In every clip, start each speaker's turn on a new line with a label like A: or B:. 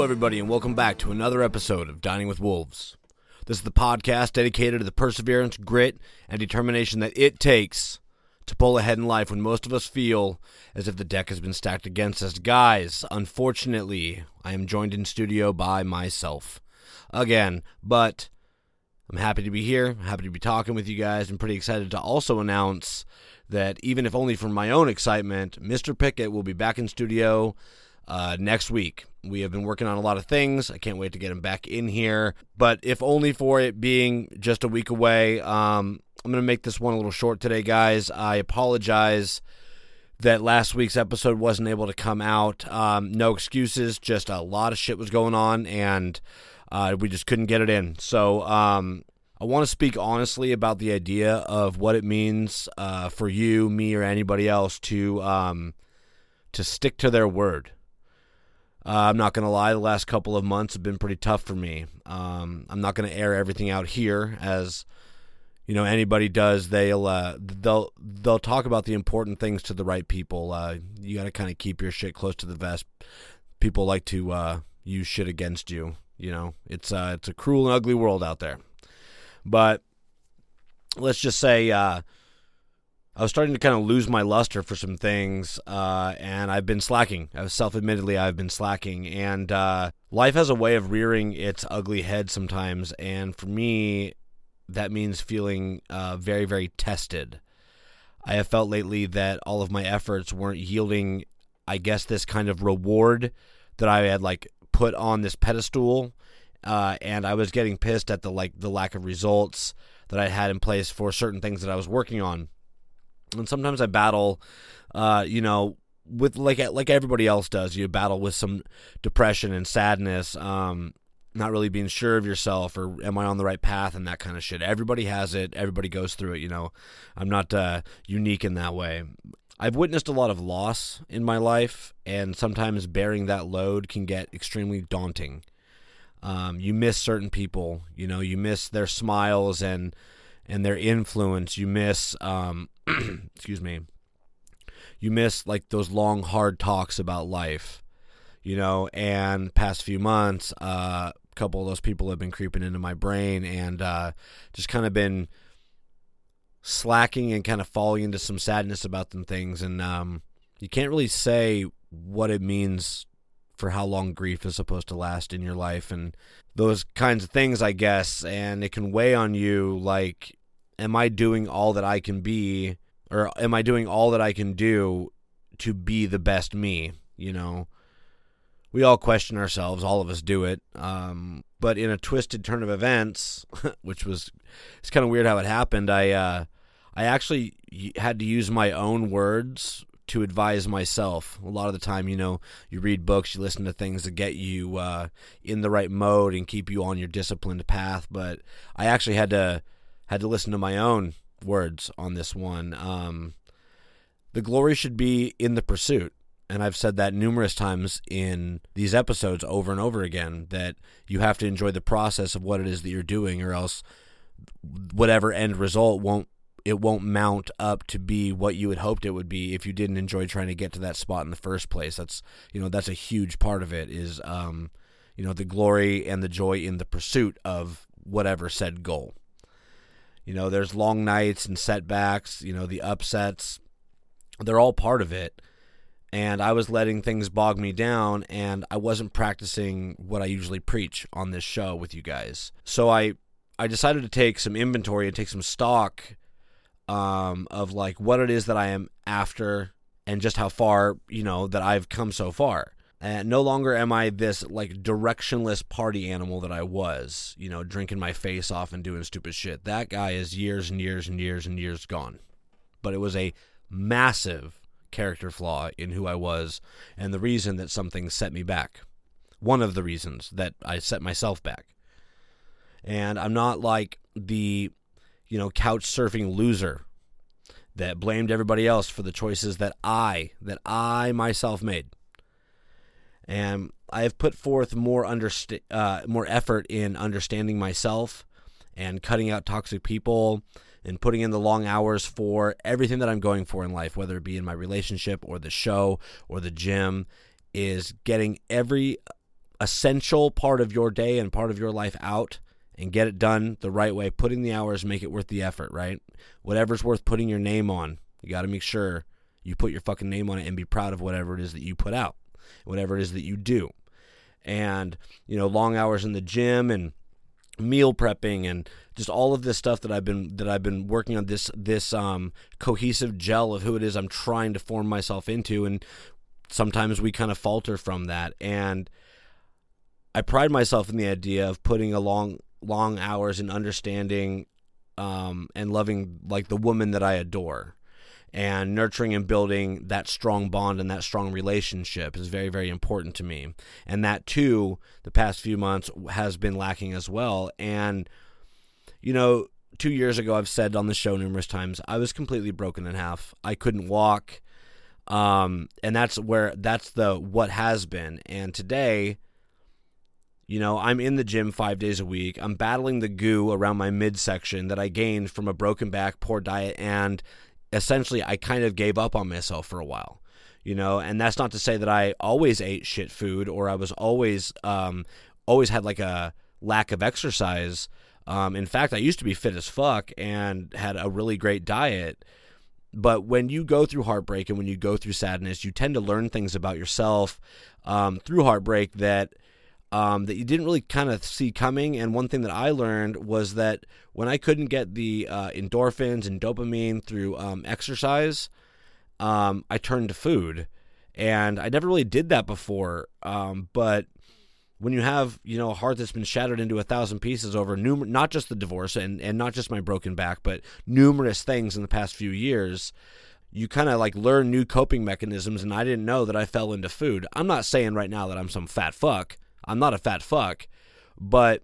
A: Hello, everybody, and welcome back to another episode of Dining with Wolves. This is the podcast dedicated to the perseverance, grit, and determination that it takes to pull ahead in life when most of us feel as if the deck has been stacked against us. Guys, unfortunately, I am joined in studio by myself again, but I'm happy to be here. Happy to be talking with you guys. I'm pretty excited to also announce that even if only for my own excitement, Mr. Pickett will be back in studio uh, next week. We have been working on a lot of things. I can't wait to get him back in here. But if only for it being just a week away, um, I'm going to make this one a little short today, guys. I apologize that last week's episode wasn't able to come out. Um, no excuses, just a lot of shit was going on, and uh, we just couldn't get it in. So um, I want to speak honestly about the idea of what it means uh, for you, me, or anybody else to um, to stick to their word. Uh, I'm not going to lie, the last couple of months have been pretty tough for me. Um, I'm not going to air everything out here, as you know anybody does. They'll uh, they'll they'll talk about the important things to the right people. Uh, you got to kind of keep your shit close to the vest. People like to uh, use shit against you. You know, it's uh, it's a cruel and ugly world out there. But let's just say uh, I was starting to kind of lose my luster for some things, uh, and I've been slacking. I self-admittedly I've been slacking, and uh, life has a way of rearing its ugly head sometimes. And for me, that means feeling uh, very, very tested. I have felt lately that all of my efforts weren't yielding, I guess, this kind of reward that I had like put on this pedestal, uh, and I was getting pissed at the like the lack of results that I had in place for certain things that I was working on and sometimes I battle, uh, you know, with like like everybody else does. You battle with some depression and sadness, um, not really being sure of yourself or am I on the right path and that kind of shit. Everybody has it. Everybody goes through it. You know, I'm not uh, unique in that way. I've witnessed a lot of loss in my life, and sometimes bearing that load can get extremely daunting. Um, you miss certain people, you know, you miss their smiles and and their influence. You miss, um, excuse me, you miss like those long, hard talks about life, you know. And past few months, uh, a couple of those people have been creeping into my brain and uh, just kind of been slacking and kind of falling into some sadness about them things. And um, you can't really say what it means for how long grief is supposed to last in your life and those kinds of things, I guess. And it can weigh on you like am I doing all that I can be, or am I doing all that I can do to be the best me? You know, we all question ourselves. All of us do it. Um, but in a twisted turn of events, which was it's kind of weird how it happened. I uh, I actually had to use my own words to advise myself. A lot of the time, you know, you read books, you listen to things that get you uh, in the right mode and keep you on your disciplined path. But I actually had to had to listen to my own words on this one. Um, the glory should be in the pursuit. And I've said that numerous times in these episodes over and over again that you have to enjoy the process of what it is that you're doing, or else whatever end result won't it won't mount up to be what you had hoped it would be if you didn't enjoy trying to get to that spot in the first place. That's you know that's a huge part of it is um, you know the glory and the joy in the pursuit of whatever said goal. You know, there's long nights and setbacks, you know, the upsets. They're all part of it. And I was letting things bog me down and I wasn't practicing what I usually preach on this show with you guys. So I I decided to take some inventory and take some stock um, of like what it is that I am after and just how far, you know, that I've come so far. And no longer am I this like directionless party animal that I was, you know, drinking my face off and doing stupid shit. That guy is years and years and years and years gone. But it was a massive character flaw in who I was and the reason that something set me back. One of the reasons that I set myself back. And I'm not like the you know, couch surfing loser that blamed everybody else for the choices that I, that I myself made. And I have put forth more underst- uh, more effort in understanding myself and cutting out toxic people and putting in the long hours for everything that I'm going for in life, whether it be in my relationship or the show or the gym, is getting every essential part of your day and part of your life out and get it done the right way. Putting the hours, make it worth the effort, right? Whatever's worth putting your name on, you got to make sure you put your fucking name on it and be proud of whatever it is that you put out, whatever it is that you do. And, you know, long hours in the gym and meal prepping and just all of this stuff that I've been that I've been working on this this um, cohesive gel of who it is I'm trying to form myself into. And sometimes we kind of falter from that. And I pride myself in the idea of putting a long long hours in understanding um, and loving like the woman that I adore and nurturing and building that strong bond and that strong relationship is very very important to me. And that too the past few months has been lacking as well. And you know 2 years ago I've said on the show numerous times I was completely broken in half. I couldn't walk. Um, and that's where that's the what has been. And today you know, I'm in the gym five days a week. I'm battling the goo around my midsection that I gained from a broken back, poor diet, and essentially I kind of gave up on myself for a while. You know, and that's not to say that I always ate shit food or I was always um, always had like a lack of exercise. Um, in fact, I used to be fit as fuck and had a really great diet. But when you go through heartbreak and when you go through sadness, you tend to learn things about yourself um, through heartbreak that um, that you didn't really kind of see coming. And one thing that I learned was that when I couldn't get the uh, endorphins and dopamine through um, exercise, um, I turned to food. And I never really did that before. Um, but when you have you know a heart that's been shattered into a thousand pieces over numer- not just the divorce and, and not just my broken back, but numerous things in the past few years, you kind of like learn new coping mechanisms. And I didn't know that I fell into food. I'm not saying right now that I'm some fat fuck. I'm not a fat fuck, but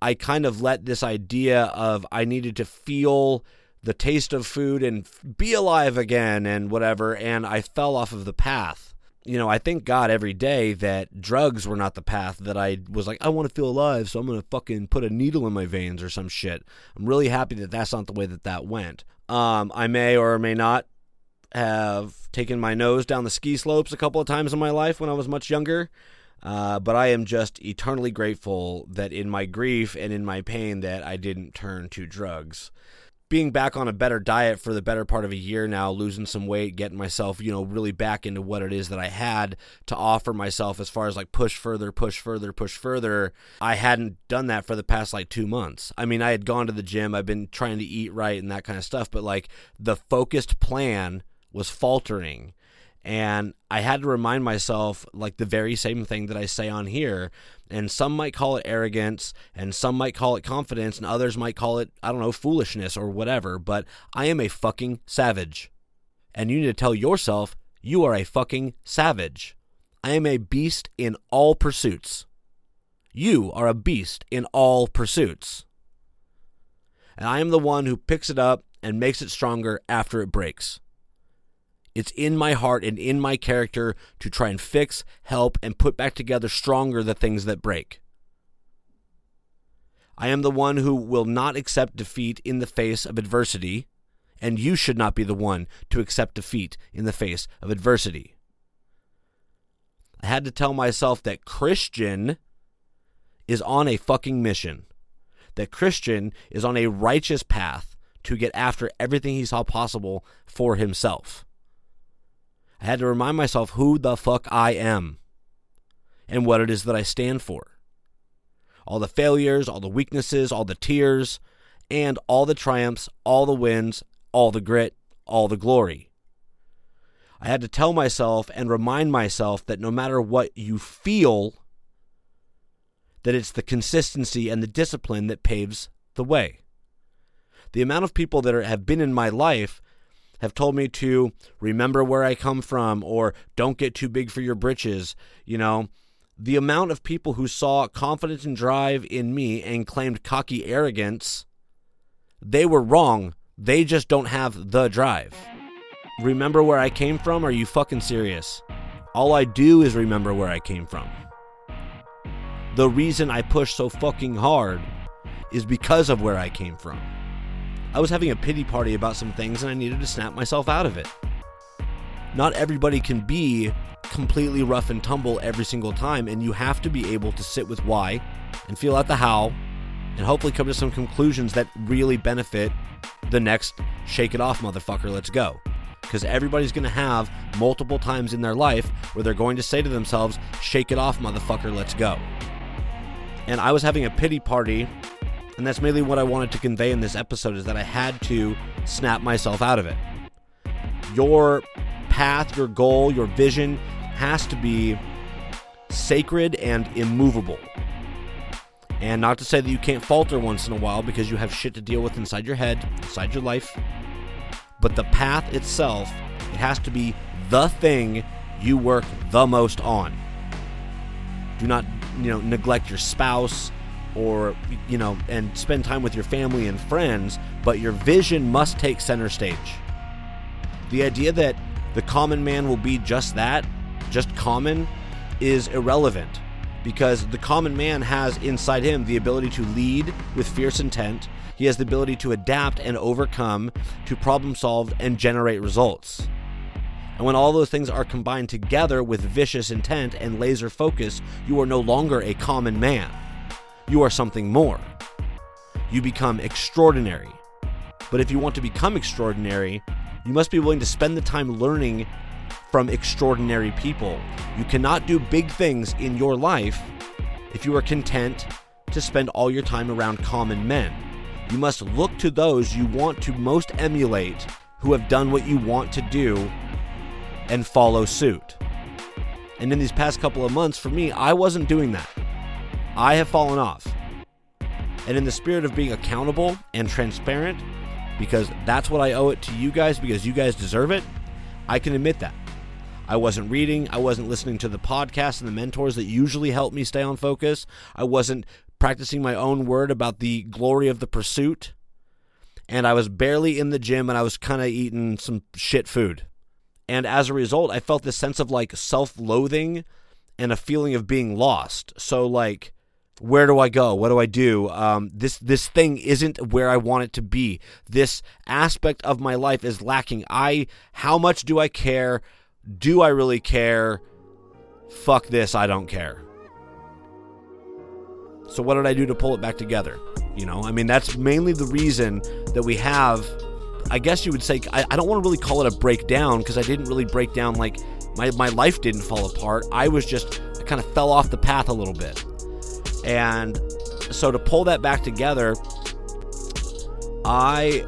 A: I kind of let this idea of I needed to feel the taste of food and be alive again and whatever, and I fell off of the path. You know, I thank God every day that drugs were not the path that I was like, I want to feel alive, so I'm going to fucking put a needle in my veins or some shit. I'm really happy that that's not the way that that went. Um, I may or may not have taken my nose down the ski slopes a couple of times in my life when I was much younger. Uh, but I am just eternally grateful that in my grief and in my pain that I didn't turn to drugs. Being back on a better diet for the better part of a year now, losing some weight, getting myself, you know, really back into what it is that I had to offer myself as far as like push further, push further, push further. I hadn't done that for the past like two months. I mean, I had gone to the gym, I've been trying to eat right and that kind of stuff, but like the focused plan was faltering and I had to remind myself, like the very same thing that I say on here. And some might call it arrogance, and some might call it confidence, and others might call it, I don't know, foolishness or whatever. But I am a fucking savage. And you need to tell yourself, you are a fucking savage. I am a beast in all pursuits. You are a beast in all pursuits. And I am the one who picks it up and makes it stronger after it breaks. It's in my heart and in my character to try and fix, help, and put back together stronger the things that break. I am the one who will not accept defeat in the face of adversity, and you should not be the one to accept defeat in the face of adversity. I had to tell myself that Christian is on a fucking mission, that Christian is on a righteous path to get after everything he saw possible for himself. I had to remind myself who the fuck I am and what it is that I stand for. All the failures, all the weaknesses, all the tears, and all the triumphs, all the wins, all the grit, all the glory. I had to tell myself and remind myself that no matter what you feel, that it's the consistency and the discipline that paves the way. The amount of people that are, have been in my life have told me to remember where I come from or don't get too big for your britches. You know, the amount of people who saw confidence and drive in me and claimed cocky arrogance they were wrong. They just don't have the drive. Remember where I came from? Are you fucking serious? All I do is remember where I came from. The reason I push so fucking hard is because of where I came from. I was having a pity party about some things and I needed to snap myself out of it. Not everybody can be completely rough and tumble every single time, and you have to be able to sit with why and feel out the how and hopefully come to some conclusions that really benefit the next shake it off, motherfucker, let's go. Because everybody's going to have multiple times in their life where they're going to say to themselves, shake it off, motherfucker, let's go. And I was having a pity party and that's mainly what I wanted to convey in this episode is that I had to snap myself out of it. Your path, your goal, your vision has to be sacred and immovable. And not to say that you can't falter once in a while because you have shit to deal with inside your head, inside your life. But the path itself, it has to be the thing you work the most on. Do not, you know, neglect your spouse, or you know and spend time with your family and friends but your vision must take center stage. The idea that the common man will be just that just common is irrelevant because the common man has inside him the ability to lead with fierce intent. He has the ability to adapt and overcome to problem solve and generate results. And when all those things are combined together with vicious intent and laser focus you are no longer a common man you are something more. You become extraordinary. But if you want to become extraordinary, you must be willing to spend the time learning from extraordinary people. You cannot do big things in your life if you are content to spend all your time around common men. You must look to those you want to most emulate who have done what you want to do and follow suit. And in these past couple of months, for me, I wasn't doing that. I have fallen off. And in the spirit of being accountable and transparent, because that's what I owe it to you guys, because you guys deserve it, I can admit that. I wasn't reading. I wasn't listening to the podcasts and the mentors that usually help me stay on focus. I wasn't practicing my own word about the glory of the pursuit. And I was barely in the gym and I was kind of eating some shit food. And as a result, I felt this sense of like self loathing and a feeling of being lost. So, like, where do I go? What do I do? Um, this this thing isn't where I want it to be. This aspect of my life is lacking. I how much do I care? Do I really care? Fuck this, I don't care. So what did I do to pull it back together? You know, I mean that's mainly the reason that we have. I guess you would say I, I don't want to really call it a breakdown because I didn't really break down like my my life didn't fall apart. I was just I kind of fell off the path a little bit and so to pull that back together, I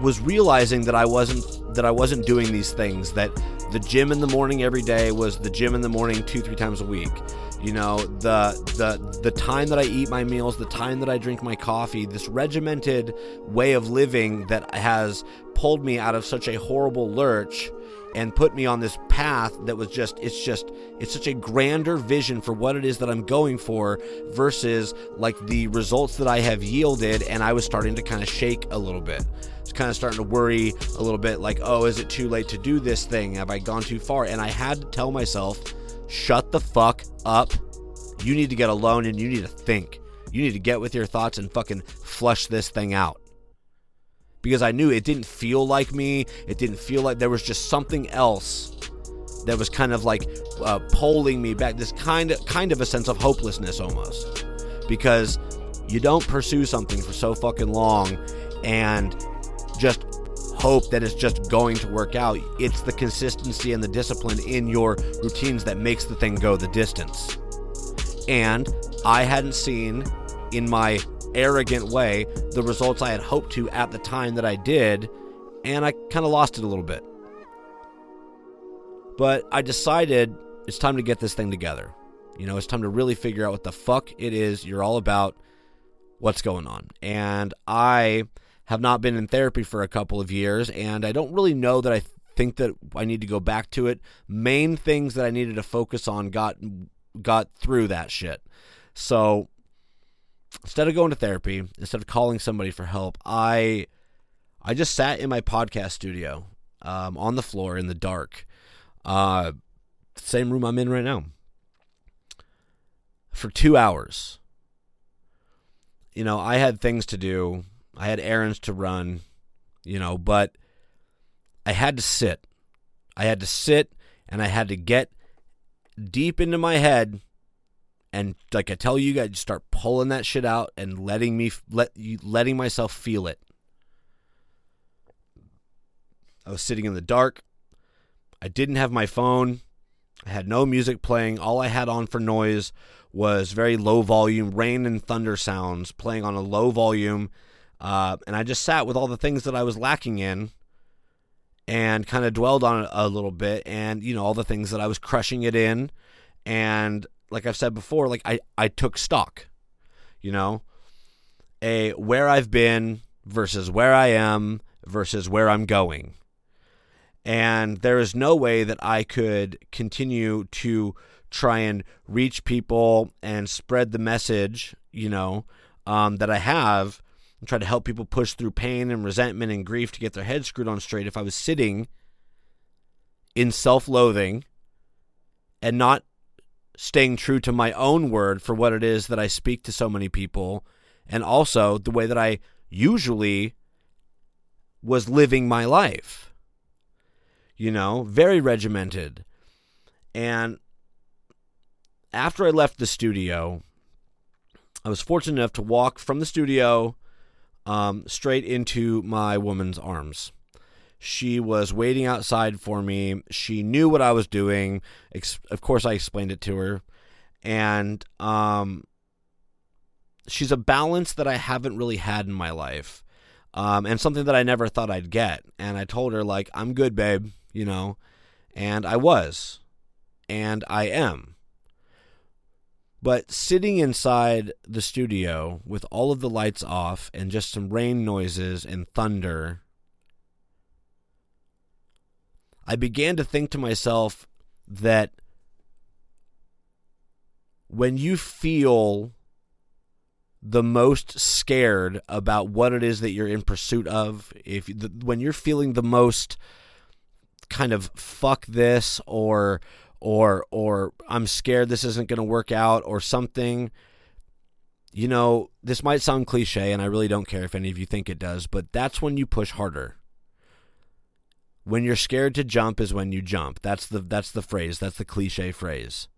A: was realizing that I wasn't that I wasn't doing these things that the gym in the morning every day was the gym in the morning two three times a week. You know the the the time that I eat my meals the time that I drink my coffee this regimented way of living that has pulled me out of such a horrible lurch and put me on this path that was just it's just it's such a grander vision for what it is that I'm going for versus like the results that I have yielded and I was starting to kind of shake a little bit. It's kind of starting to worry a little bit like, "Oh, is it too late to do this thing? Have I gone too far?" And I had to tell myself, "Shut the fuck up. You need to get alone and you need to think. You need to get with your thoughts and fucking flush this thing out." Because I knew it didn't feel like me. It didn't feel like there was just something else that was kind of like uh, pulling me back. This kind of kind of a sense of hopelessness almost, because you don't pursue something for so fucking long and just hope that it's just going to work out. It's the consistency and the discipline in your routines that makes the thing go the distance. And I hadn't seen in my arrogant way the results I had hoped to at the time that I did, and I kind of lost it a little bit. But I decided it's time to get this thing together. You know, it's time to really figure out what the fuck it is you're all about, what's going on. And I have not been in therapy for a couple of years, and I don't really know that I think that I need to go back to it. Main things that I needed to focus on got got through that shit. So instead of going to therapy, instead of calling somebody for help, I I just sat in my podcast studio um, on the floor in the dark, uh, same room I'm in right now, for two hours. You know, I had things to do, I had errands to run, you know, but I had to sit. I had to sit and I had to get deep into my head and like I tell you guys start pulling that shit out and letting me let you letting myself feel it. I was sitting in the dark. I didn't have my phone. I had no music playing. All I had on for noise was very low volume rain and thunder sounds playing on a low volume. Uh, and I just sat with all the things that I was lacking in and kind of dwelled on it a little bit and, you know, all the things that I was crushing it in. And like I've said before, like I, I took stock, you know, a where I've been versus where I am versus where I'm going. And there is no way that I could continue to try and reach people and spread the message, you know, um, that I have and try to help people push through pain and resentment and grief to get their heads screwed on straight if I was sitting in self loathing and not staying true to my own word for what it is that I speak to so many people and also the way that I usually was living my life you know, very regimented. And after I left the studio, I was fortunate enough to walk from the studio um, straight into my woman's arms. She was waiting outside for me. She knew what I was doing. Of course, I explained it to her. And um, she's a balance that I haven't really had in my life. Um, and something that I never thought I'd get. And I told her, like, I'm good, babe you know, and I was, and I am. But sitting inside the studio with all of the lights off and just some rain noises and thunder, I began to think to myself that when you feel the most scared about what it is that you're in pursuit of, if when you're feeling the most kind of fuck this or or or I'm scared this isn't going to work out or something you know this might sound cliche and I really don't care if any of you think it does but that's when you push harder when you're scared to jump is when you jump. That's the that's the phrase. That's the cliche phrase.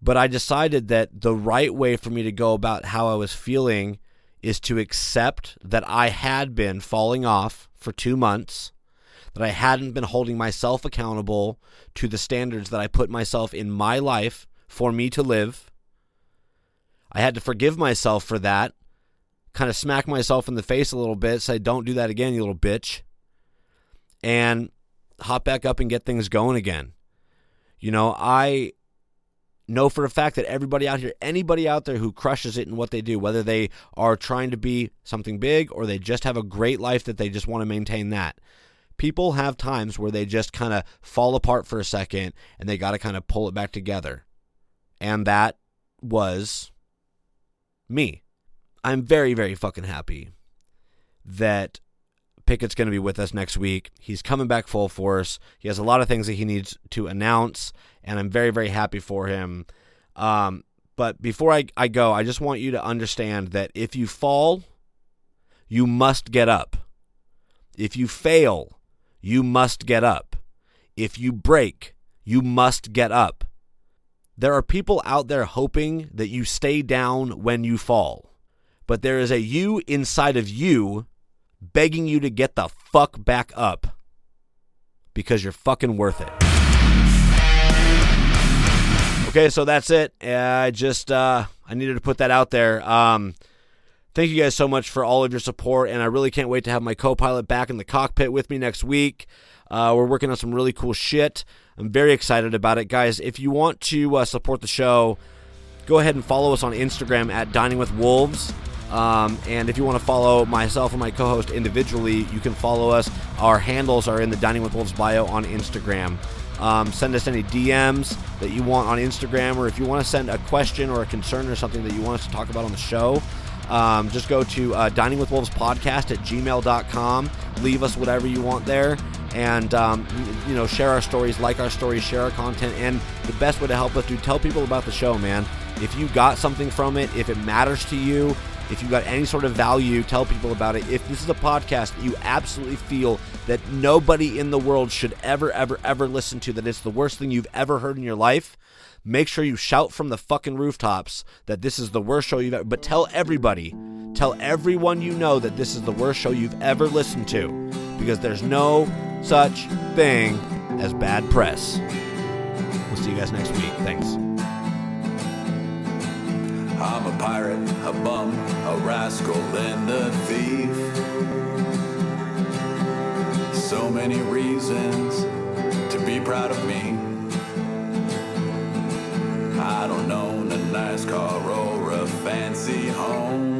A: But I decided that the right way for me to go about how I was feeling is to accept that I had been falling off for 2 months that I hadn't been holding myself accountable to the standards that I put myself in my life for me to live. I had to forgive myself for that, kind of smack myself in the face a little bit, say, don't do that again, you little bitch, and hop back up and get things going again. You know, I know for a fact that everybody out here, anybody out there who crushes it in what they do, whether they are trying to be something big or they just have a great life that they just want to maintain that, people have times where they just kind of fall apart for a second and they got to kind of pull it back together. And that was me. I'm very, very fucking happy that Pickett's going to be with us next week. He's coming back full force. He has a lot of things that he needs to announce, and I'm very, very happy for him. Um, but before I, I go, I just want you to understand that if you fall, you must get up. If you fail, you must get up. If you break, you must get up. There are people out there hoping that you stay down when you fall. But there is a you inside of you begging you to get the fuck back up because you're fucking worth it. Okay, so that's it. I just uh, I needed to put that out there. Um, Thank you guys so much for all of your support, and I really can't wait to have my co pilot back in the cockpit with me next week. Uh, we're working on some really cool shit. I'm very excited about it. Guys, if you want to uh, support the show, go ahead and follow us on Instagram at Dining with Wolves. Um, and if you want to follow myself and my co host individually, you can follow us. Our handles are in the Dining with Wolves bio on Instagram. Um, send us any DMs that you want on Instagram, or if you want to send a question or a concern or something that you want us to talk about on the show, um, just go to uh, podcast at gmail.com. Leave us whatever you want there. And, um, you know, share our stories, like our stories, share our content. And the best way to help us do, tell people about the show, man. If you got something from it, if it matters to you, if you got any sort of value, tell people about it. If this is a podcast that you absolutely feel that nobody in the world should ever, ever, ever listen to, that it's the worst thing you've ever heard in your life, make sure you shout from the fucking rooftops that this is the worst show you've ever. But tell everybody, tell everyone you know that this is the worst show you've ever listened to, because there's no such thing as bad press. We'll see you guys next week. Thanks.
B: I'm a pirate, a bum, a rascal, and a thief. So many reasons to be proud of me. I don't own a nice car or a fancy home.